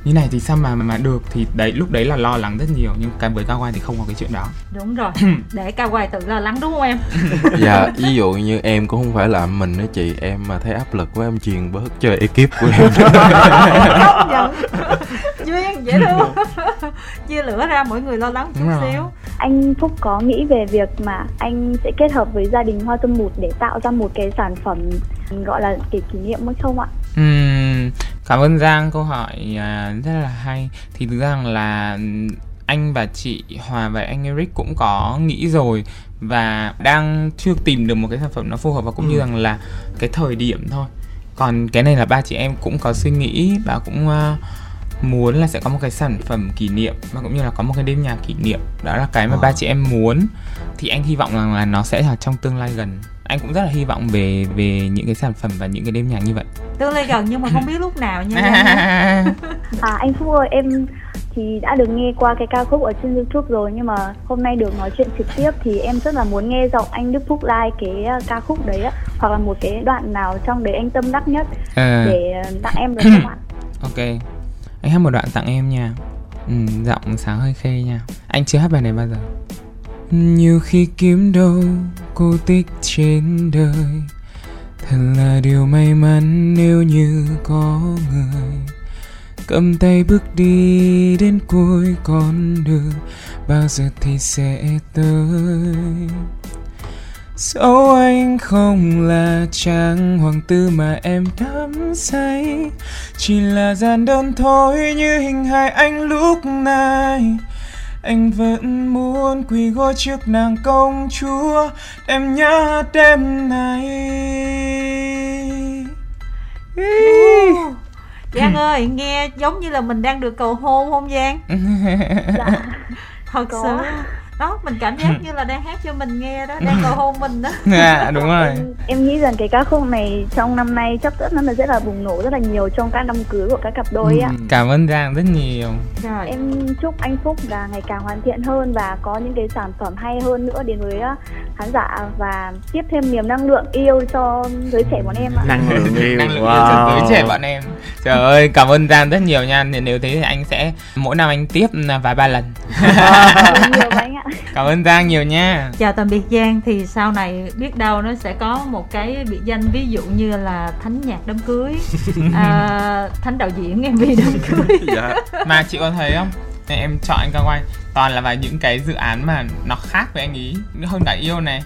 như này thì sao mà mà được thì đấy lúc đấy là lo lắng rất nhiều nhưng cái với cao quay thì không có cái chuyện đó. Đúng rồi để cao quay tự lo lắng đúng không em? Dạ ví dụ như em cũng không phải là mình đó chị em mà thấy áp lực quá em truyền bớt cho ekip của em. Công nhận. Duyên dễ thương chia lửa ra mỗi người lo lắng chút xíu. Anh phúc có nghĩ về việc mà anh sẽ kết hợp với gia đình hoa tâm một để tạo ra một cái sản phẩm gọi là kỷ kỷ niệm mới không ạ? Uhm, cảm ơn giang câu hỏi à, rất là hay. Thì thực ra là anh và chị Hòa và anh Eric cũng có nghĩ rồi và đang chưa tìm được một cái sản phẩm nó phù hợp và cũng ừ. như rằng là cái thời điểm thôi. Còn cái này là ba chị em cũng có suy nghĩ và cũng uh, muốn là sẽ có một cái sản phẩm kỷ niệm và cũng như là có một cái đêm nhạc kỷ niệm. Đó là cái mà à. ba chị em muốn. Thì anh hy vọng rằng là nó sẽ là trong tương lai gần anh cũng rất là hy vọng về về những cái sản phẩm và những cái đêm nhạc như vậy. Tương lai gần nhưng mà không biết lúc nào nha à anh phúc ơi em thì đã được nghe qua cái ca khúc ở trên youtube rồi nhưng mà hôm nay được nói chuyện trực tiếp thì em rất là muốn nghe giọng anh đức phúc like cái à, ca khúc đấy á hoặc là một cái đoạn nào trong đấy anh tâm đắc nhất à. để tặng em được không ạ? Ok anh hát một đoạn tặng em nha. Ừ, giọng sáng hơi khê nha. Anh chưa hát bài này bao giờ nhiều khi kiếm đâu cô tích trên đời. Thật là điều may mắn nếu như có người. Cầm tay bước đi đến cuối con đường, bao giờ thì sẽ tới. Dẫu anh không là chàng hoàng tử mà em đắm say, Chỉ là gian đơn thôi như hình hài anh lúc này. Anh vẫn muốn quỳ gối trước nàng công chúa Em nhớ đêm này Giang ơi, nghe giống như là mình đang được cầu hôn không Giang? dạ. Thật Có. sự đó mình cảm giác như là đang hát cho mình nghe đó đang cầu hôn mình đó. À, đúng rồi. Em, em nghĩ rằng cái ca khúc này trong năm nay chắc chắn nó sẽ là bùng nổ rất là nhiều trong các năm cưới của các cặp đôi ạ. Ừ, cảm ơn giang rất nhiều. Rồi. em chúc anh phúc là ngày càng hoàn thiện hơn và có những cái sản phẩm hay hơn nữa đến với khán giả và tiếp thêm niềm năng lượng yêu cho giới trẻ bọn em ạ. Năng lượng yêu năng lượng wow. yêu cho giới trẻ bọn em. Trời ơi cảm ơn giang rất nhiều nha. Nếu thế thì anh sẽ mỗi năm anh tiếp vài ba lần. Nhiều anh ạ. Cảm ơn giang nhiều nha. Chào tạm biệt giang thì sau này biết đâu nó sẽ có một cái biệt danh ví dụ như là thánh nhạc đám cưới. À, thánh đạo diễn mv đám cưới. Dạ. mà chị có thấy không? Nên em chọn anh cao quay toàn là vào những cái dự án mà nó khác với anh ý. Hơn cả yêu này.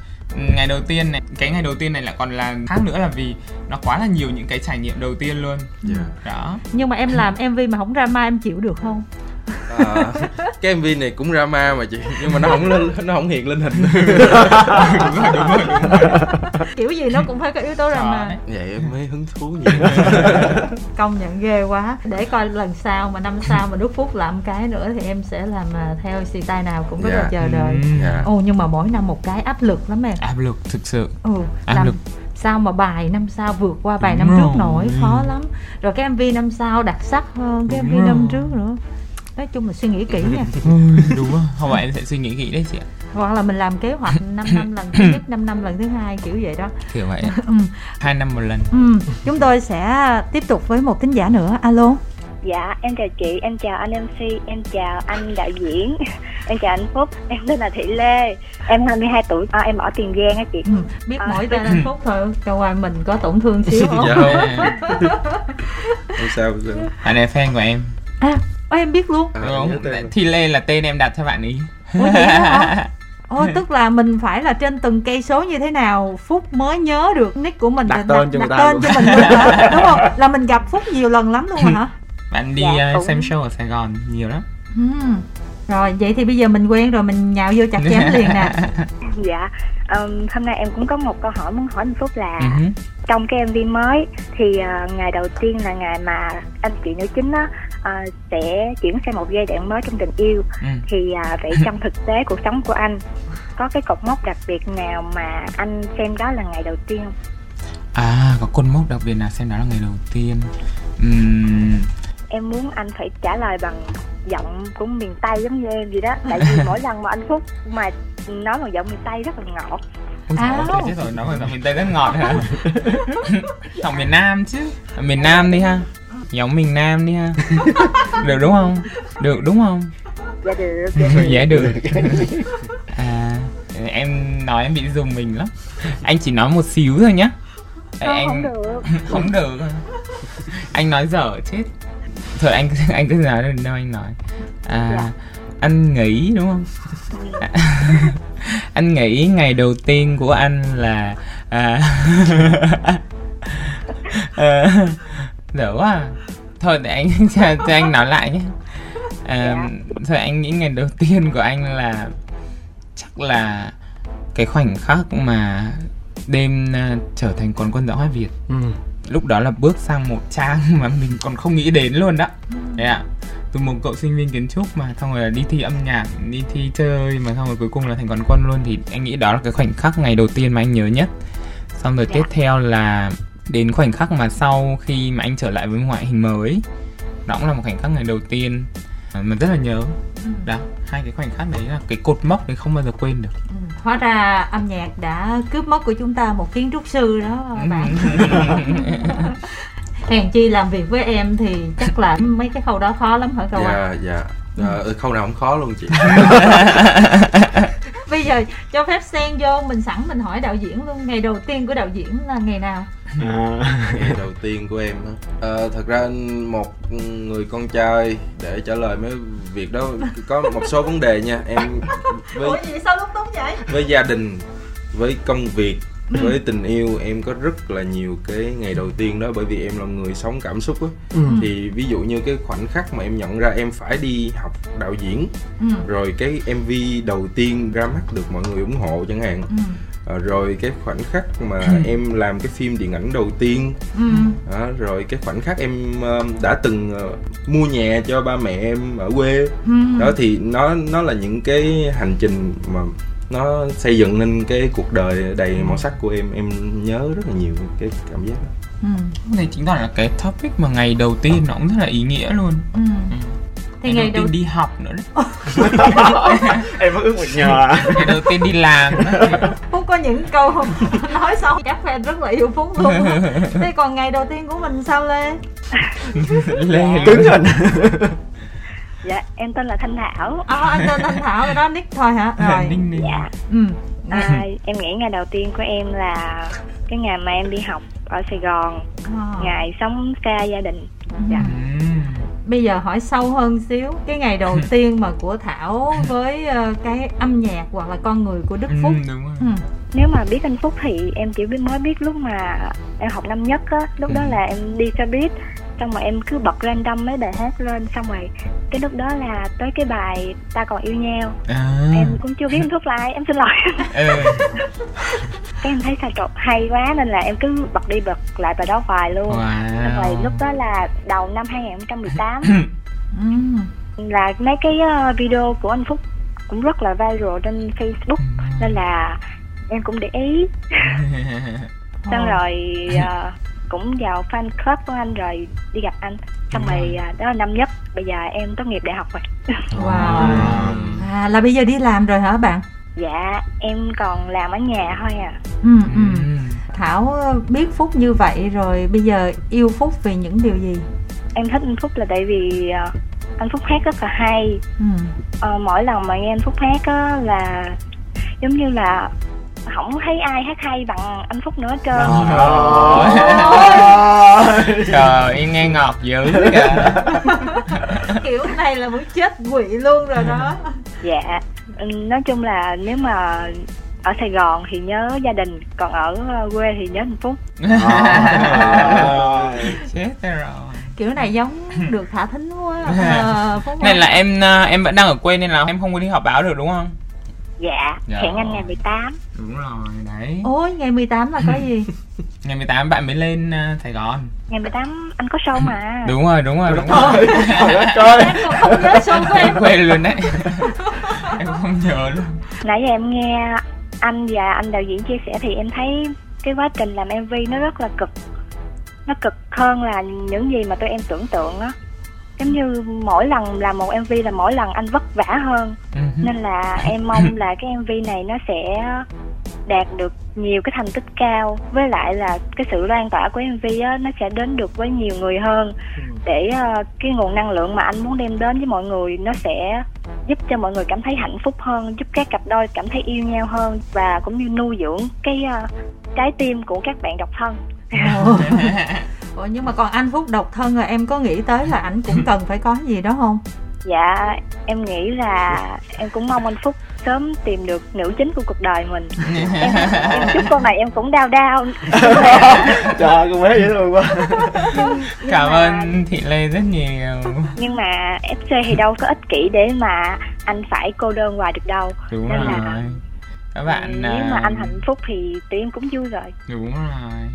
Ngày đầu tiên này. Cái ngày đầu tiên này lại còn là khác nữa là vì nó quá là nhiều những cái trải nghiệm đầu tiên luôn. Yeah. Dạ. đó. Nhưng mà em làm mv mà không ra ma em chịu được không? À, cái mv này cũng drama mà chị nhưng mà nó không lên nó không hiện lên hình đúng rồi đúng rồi đúng rồi kiểu gì nó cũng phải có yếu tố drama vậy em mới hứng thú nhiều công nhận ghê quá để coi lần sau mà năm sau mà đức phúc làm cái nữa thì em sẽ làm à, theo xì tay nào cũng rất yeah. là dạ. chờ đợi yeah. Ừ. Dạ. ồ nhưng mà mỗi năm một cái áp lực lắm em áp lực thực sự ừ áp làm... lực sao mà bài năm sau vượt qua bài Đúng năm rồi. trước nổi khó lắm rồi cái mv năm sau đặc sắc hơn cái mv năm trước nữa nói chung là suy nghĩ kỹ nha đúng không không phải em sẽ suy nghĩ kỹ đấy chị ạ hoặc là mình làm kế hoạch 5 năm lần thứ nhất 5 năm lần thứ hai kiểu vậy đó kiểu vậy hai năm một lần ừ. chúng tôi sẽ tiếp tục với một thính giả nữa alo Dạ, em chào chị, em chào anh MC, em chào anh đạo diễn, em chào anh Phúc, em tên là Thị Lê, em 22 tuổi, à, em ở Tiền Giang á chị. Ừ, biết à. mỗi tên anh Phúc thôi, cho ngoài mình có tổn thương xíu không? dạ không. không sao, không sao. Anh là fan của em. À, em biết luôn. À, đúng Thị Lê là tên em đặt cho bạn ý. Ủa? Ồ, tức là mình phải là trên từng cây số như thế nào Phúc mới nhớ được nick của mình đặt tên, đặt, cho, đặt tên cho mình luôn hả? Đúng không? Là mình gặp Phúc nhiều lần lắm luôn hả? bạn đi dạ, uh, xem show ở Sài Gòn nhiều lắm ừ. rồi vậy thì bây giờ mình quen rồi mình nhào vô chặt chém liền nè dạ um, hôm nay em cũng có một câu hỏi muốn hỏi anh Phúc là uh-huh. trong cái MV mới thì uh, ngày đầu tiên là ngày mà anh chị nữ chính á uh, sẽ chuyển sang một giai đoạn mới trong tình yêu. Uh-huh. thì uh, vậy trong thực tế cuộc sống của anh có cái cột mốc đặc biệt nào mà anh xem đó là ngày đầu tiên? Không? À, có cột mốc đặc biệt nào xem đó là ngày đầu tiên? Uhm, em muốn anh phải trả lời bằng giọng của miền tây giống như em gì đó. Tại vì mỗi lần mà anh phúc mà nói bằng giọng miền tây rất là ngọt. À, chết rồi nói bằng giọng miền tây rất ngọt hả? Giọng miền nam chứ. Ở miền nam đi ha giọng miền nam đi ha. Được đúng không? Được đúng không? Dạ được dạ, dạ được. À em nói em bị dùng mình lắm. Anh chỉ nói một xíu thôi nhá. Không, anh không được. Không được. Anh nói dở chết. Thôi anh anh cứ nói đâu anh nói. À dạ. anh nghĩ đúng không? Anh nghĩ ngày đầu tiên của anh là à, à, dở quá à. thôi để anh cho, cho anh nói lại nhé. À, dạ. thôi anh nghĩ ngày đầu tiên của anh là chắc là cái khoảnh khắc mà đêm uh, trở thành quán quân giọng hát việt. Ừ. Lúc đó là bước sang một trang mà mình còn không nghĩ đến luôn đó. Đấy ạ. Từ một cậu sinh viên kiến trúc mà xong rồi là đi thi âm nhạc đi thi chơi mà xong rồi cuối cùng là thành quán quân luôn. Thì anh nghĩ đó là cái khoảnh khắc ngày đầu tiên mà anh nhớ nhất. Xong rồi tiếp theo là đến khoảnh khắc mà sau khi mà anh trở lại với ngoại hình mới. Đó cũng là một khoảnh khắc ngày đầu tiên mà rất là nhớ. Đó hai cái khoảnh khắc đấy là cái cột mốc đấy không bao giờ quên được. Ừ, hóa ra âm nhạc đã cướp mất của chúng ta một kiến trúc sư đó bạn. Hèn chi làm việc với em thì chắc là mấy cái khâu đó khó lắm hả cậu dạ à? dạ. À, khâu nào cũng khó luôn chị bây giờ cho phép xen vô mình sẵn mình hỏi đạo diễn luôn. Ngày đầu tiên của đạo diễn là ngày nào? À. ngày đầu tiên của em à, thật ra một người con trai để trả lời mấy việc đó có một số vấn đề nha. Em với Ủa gì sao lúc vậy? với gia đình với công việc với tình yêu em có rất là nhiều cái ngày đầu tiên đó bởi vì em là người sống cảm xúc á ừ. thì ví dụ như cái khoảnh khắc mà em nhận ra em phải đi học đạo diễn ừ. rồi cái mv đầu tiên ra mắt được mọi người ủng hộ chẳng hạn ừ. À, rồi cái khoảnh khắc mà ừ. em làm cái phim điện ảnh đầu tiên ừ. à, rồi cái khoảnh khắc em uh, đã từng uh, mua nhà cho ba mẹ em ở quê ừ. đó thì nó nó là những cái hành trình mà nó xây dựng nên cái cuộc đời đầy màu sắc của em. Em nhớ rất là nhiều cái cảm giác đó. Ừ. này chính là cái topic mà ngày đầu tiên nó cũng rất là ý nghĩa luôn. Ừ. Ừ. thì ngày, ngày đầu tiên đi học nữa đấy. Em có ước một nhờ. Ngày đầu tiên đi làm phúc có những câu nói xong chắc fan rất là yêu phúc luôn. Thế còn ngày đầu tiên của mình sao lê? Lê. Cứng rồi dạ em tên là thanh thảo ờ à, anh tên thanh thảo rồi đó nick thôi hả rồi dạ ừ. à, em nghĩ ngày đầu tiên của em là cái ngày mà em đi học ở sài gòn à. ngày sống xa gia đình dạ ừ. bây giờ hỏi sâu hơn xíu cái ngày đầu tiên mà của thảo với uh, cái âm nhạc hoặc là con người của đức ừ, phúc ừ, đúng rồi. Ừ. nếu mà biết anh phúc thì em chỉ biết mới biết lúc mà em học năm nhất á lúc ừ. đó là em đi xe buýt xong rồi em cứ bật random mấy bài hát lên xong rồi cái lúc đó là tới cái bài ta còn yêu nhau à. em cũng chưa biết thuốc lại em xin lỗi ừ. cái em thấy sao trộn hay quá nên là em cứ bật đi bật lại bài đó hoài luôn wow. rồi lúc đó là đầu năm 2018 ừ. là mấy cái ờ, video của anh Phúc cũng rất là viral trên Facebook ừ. nên là em cũng để ý xong rồi uh, cũng vào fan club của anh rồi đi gặp anh. Xong ừ. rồi à, đó là năm nhất. Bây giờ em tốt nghiệp đại học rồi. Wow. À là bây giờ đi làm rồi hả bạn? Dạ em còn làm ở nhà thôi à. Ừ, ừ. thảo biết phúc như vậy rồi bây giờ yêu phúc vì những điều gì? Em thích anh phúc là tại vì uh, anh phúc hát rất là hay. Ừ. uh, mỗi lần mà nghe anh phúc hát á là giống như là không thấy ai hát hay bằng anh phúc nữa hết trơn. Trời em nghe ngọt dữ kìa. Kiểu này là muốn chết quỷ luôn rồi đó. Dạ nói chung là nếu mà ở Sài Gòn thì nhớ gia đình còn ở quê thì nhớ hạnh phúc. Chết rồi. Kiểu này giống được thả thính quá. À, này là em ờ, em vẫn đang ở quê nên là em không có đi họp báo được đúng không dạ, dạ hẹn anh ngày 18 đúng rồi đấy. Ôi ngày 18 là có gì? Ngày 18 bạn mới lên uh, Sài Gòn. Ngày 18 anh có show mà. Đúng rồi đúng rồi đúng rồi. trời em còn không nhớ show của em. Quên luôn đấy. Em không nhớ luôn. Nãy giờ em nghe anh và anh đạo diễn chia sẻ thì em thấy cái quá trình làm MV nó rất là cực. Nó cực hơn là những gì mà tụi em tưởng tượng á giống như mỗi lần làm một mv là mỗi lần anh vất vả hơn uh-huh. nên là em mong là cái mv này nó sẽ đạt được nhiều cái thành tích cao với lại là cái sự lan tỏa của mv á nó sẽ đến được với nhiều người hơn ừ. để uh, cái nguồn năng lượng mà anh muốn đem đến với mọi người nó sẽ giúp cho mọi người cảm thấy hạnh phúc hơn giúp các cặp đôi cảm thấy yêu nhau hơn và cũng như nuôi dưỡng cái uh, trái tim của các bạn độc thân Ủa, nhưng mà còn anh Phúc độc thân rồi em có nghĩ tới là ảnh cũng cần phải có gì đó không? Dạ em nghĩ là em cũng mong anh Phúc sớm tìm được nữ chính của cuộc đời mình. Em, em chúc con này em cũng đau đau. Trời con bé dễ thương quá. Cảm mà, ơn thị lê rất nhiều. Nhưng mà fc thì đâu có ích kỷ để mà anh phải cô đơn hoài được đâu. Đúng nên rồi. là các bạn nếu mà anh hạnh phúc thì tụi em cũng vui rồi. Đúng rồi.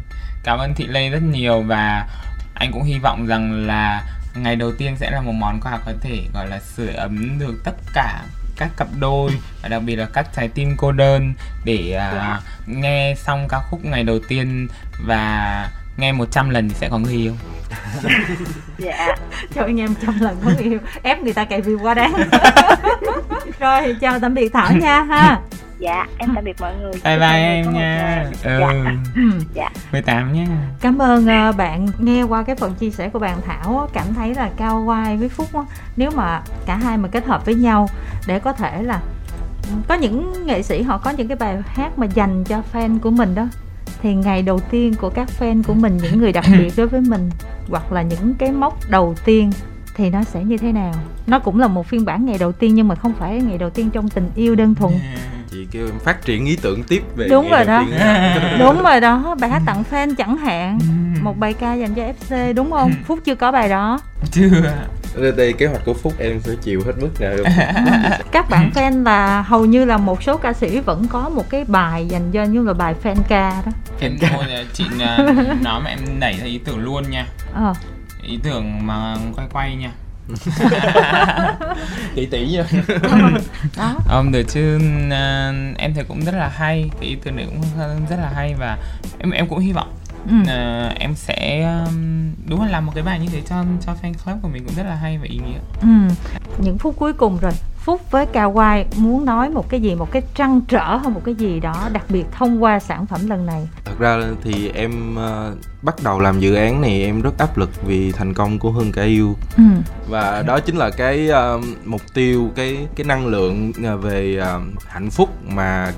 Cảm ơn thị lê rất nhiều và anh cũng hy vọng rằng là ngày đầu tiên sẽ là một món quà có thể gọi là sưởi ấm được tất cả các cặp đôi và đặc biệt là các trái tim cô đơn để uh, nghe xong ca khúc ngày đầu tiên và nghe 100 lần thì sẽ có người yêu. Dạ. Cho anh em trăm lần có người yêu. Ép người ta cày view quá đáng. Rồi chào tạm biệt thảo nha ha dạ em tạm biệt mọi người bye bye em nha ừ. dạ. dạ 18 nha cảm ơn uh, bạn nghe qua cái phần chia sẻ của bạn thảo cảm thấy là cao quai với phúc đó. nếu mà cả hai mà kết hợp với nhau để có thể là có những nghệ sĩ họ có những cái bài hát mà dành cho fan của mình đó thì ngày đầu tiên của các fan của mình những người đặc biệt đối với mình hoặc là những cái mốc đầu tiên thì nó sẽ như thế nào? Nó cũng là một phiên bản ngày đầu tiên nhưng mà không phải ngày đầu tiên trong tình yêu đơn thuần. Chị kêu em phát triển ý tưởng tiếp về đúng rồi đó. đúng rồi đó bài hát tặng fan chẳng hạn. Ừ. một bài ca dành cho fc đúng không? Ừ. phúc chưa có bài đó. Chưa. Đây kế hoạch của phúc em sẽ chịu hết mức nào các bạn fan là hầu như là một số ca sĩ vẫn có một cái bài dành cho như là bài fan ca đó. Fan ca chị nói mà em nảy ra ý tưởng luôn nha. Ờ. ý tưởng mà quay quay nha. Tỷ tỷ nha. Đó. Um, được chứ uh, em thấy cũng rất là hay. Cái ý tưởng này cũng rất là hay và em em cũng hy vọng ừ. uh, em sẽ um, đúng là làm một cái bài như thế cho cho fan club của mình cũng rất là hay và ý nghĩa. Ừ. những phút cuối cùng rồi Phúc với Cao Quai muốn nói một cái gì, một cái trăn trở hay một cái gì đó đặc biệt thông qua sản phẩm lần này? Thật ra thì em uh, bắt đầu làm dự án này em rất áp lực vì thành công của Hưng Cả Yêu ừ. và đó chính là cái uh, mục tiêu, cái cái năng lượng uh, về uh, hạnh phúc mà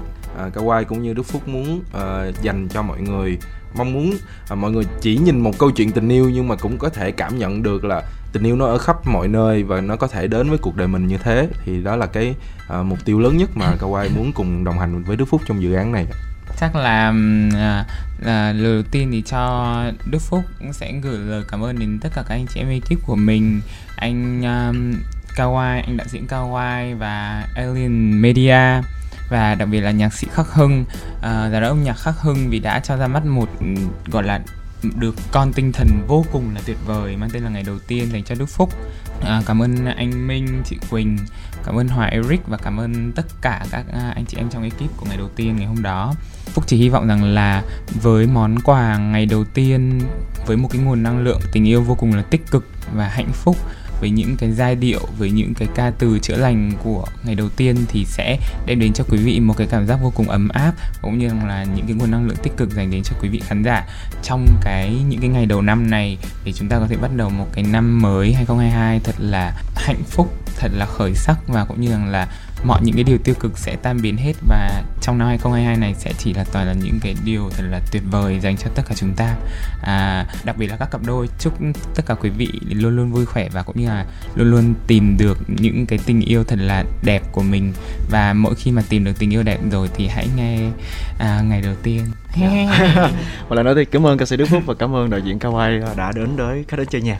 uh, Cao Quai cũng như Đức Phúc muốn uh, dành cho mọi người mong muốn à, mọi người chỉ nhìn một câu chuyện tình yêu nhưng mà cũng có thể cảm nhận được là tình yêu nó ở khắp mọi nơi và nó có thể đến với cuộc đời mình như thế thì đó là cái uh, mục tiêu lớn nhất mà Kawaii muốn cùng đồng hành với Đức Phúc trong dự án này. Chắc là à, à, lời đầu tiên thì cho Đức Phúc sẽ gửi lời cảm ơn đến tất cả các anh chị em ekip của mình. Anh um, Kawaii, anh đạo diễn Kawaii và Alien Media và đặc biệt là nhạc sĩ Khắc Hưng. Uh, giám đốc nhạc Khắc Hưng vì đã cho ra mắt một gọi là được con tinh thần vô cùng là tuyệt vời mang tên là ngày đầu tiên dành cho Đức Phúc. À, cảm ơn anh Minh chị Quỳnh cảm ơn Hòa Eric và cảm ơn tất cả các à, anh chị em trong ekip của ngày đầu tiên ngày hôm đó. Phúc chỉ hy vọng rằng là với món quà ngày đầu tiên với một cái nguồn năng lượng tình yêu vô cùng là tích cực và hạnh phúc với những cái giai điệu, với những cái ca từ chữa lành của ngày đầu tiên thì sẽ đem đến cho quý vị một cái cảm giác vô cùng ấm áp, cũng như là những cái nguồn năng lượng tích cực dành đến cho quý vị khán giả trong cái, những cái ngày đầu năm này. Để chúng ta có thể bắt đầu một cái năm mới 2022 thật là hạnh phúc, thật là khởi sắc và cũng như rằng là mọi những cái điều tiêu cực sẽ tan biến hết và trong năm 2022 này sẽ chỉ là toàn là những cái điều thật là tuyệt vời dành cho tất cả chúng ta. À, đặc biệt là các cặp đôi chúc tất cả quý vị luôn luôn vui khỏe và cũng như là luôn luôn tìm được những cái tình yêu thật là đẹp của mình. Và mỗi khi mà tìm được tình yêu đẹp rồi thì hãy nghe à, ngày đầu tiên. Một lần nữa thì cảm ơn ca sĩ Đức Phúc và cảm ơn đạo diễn Kawai đã đến với khách đến chơi nhạc.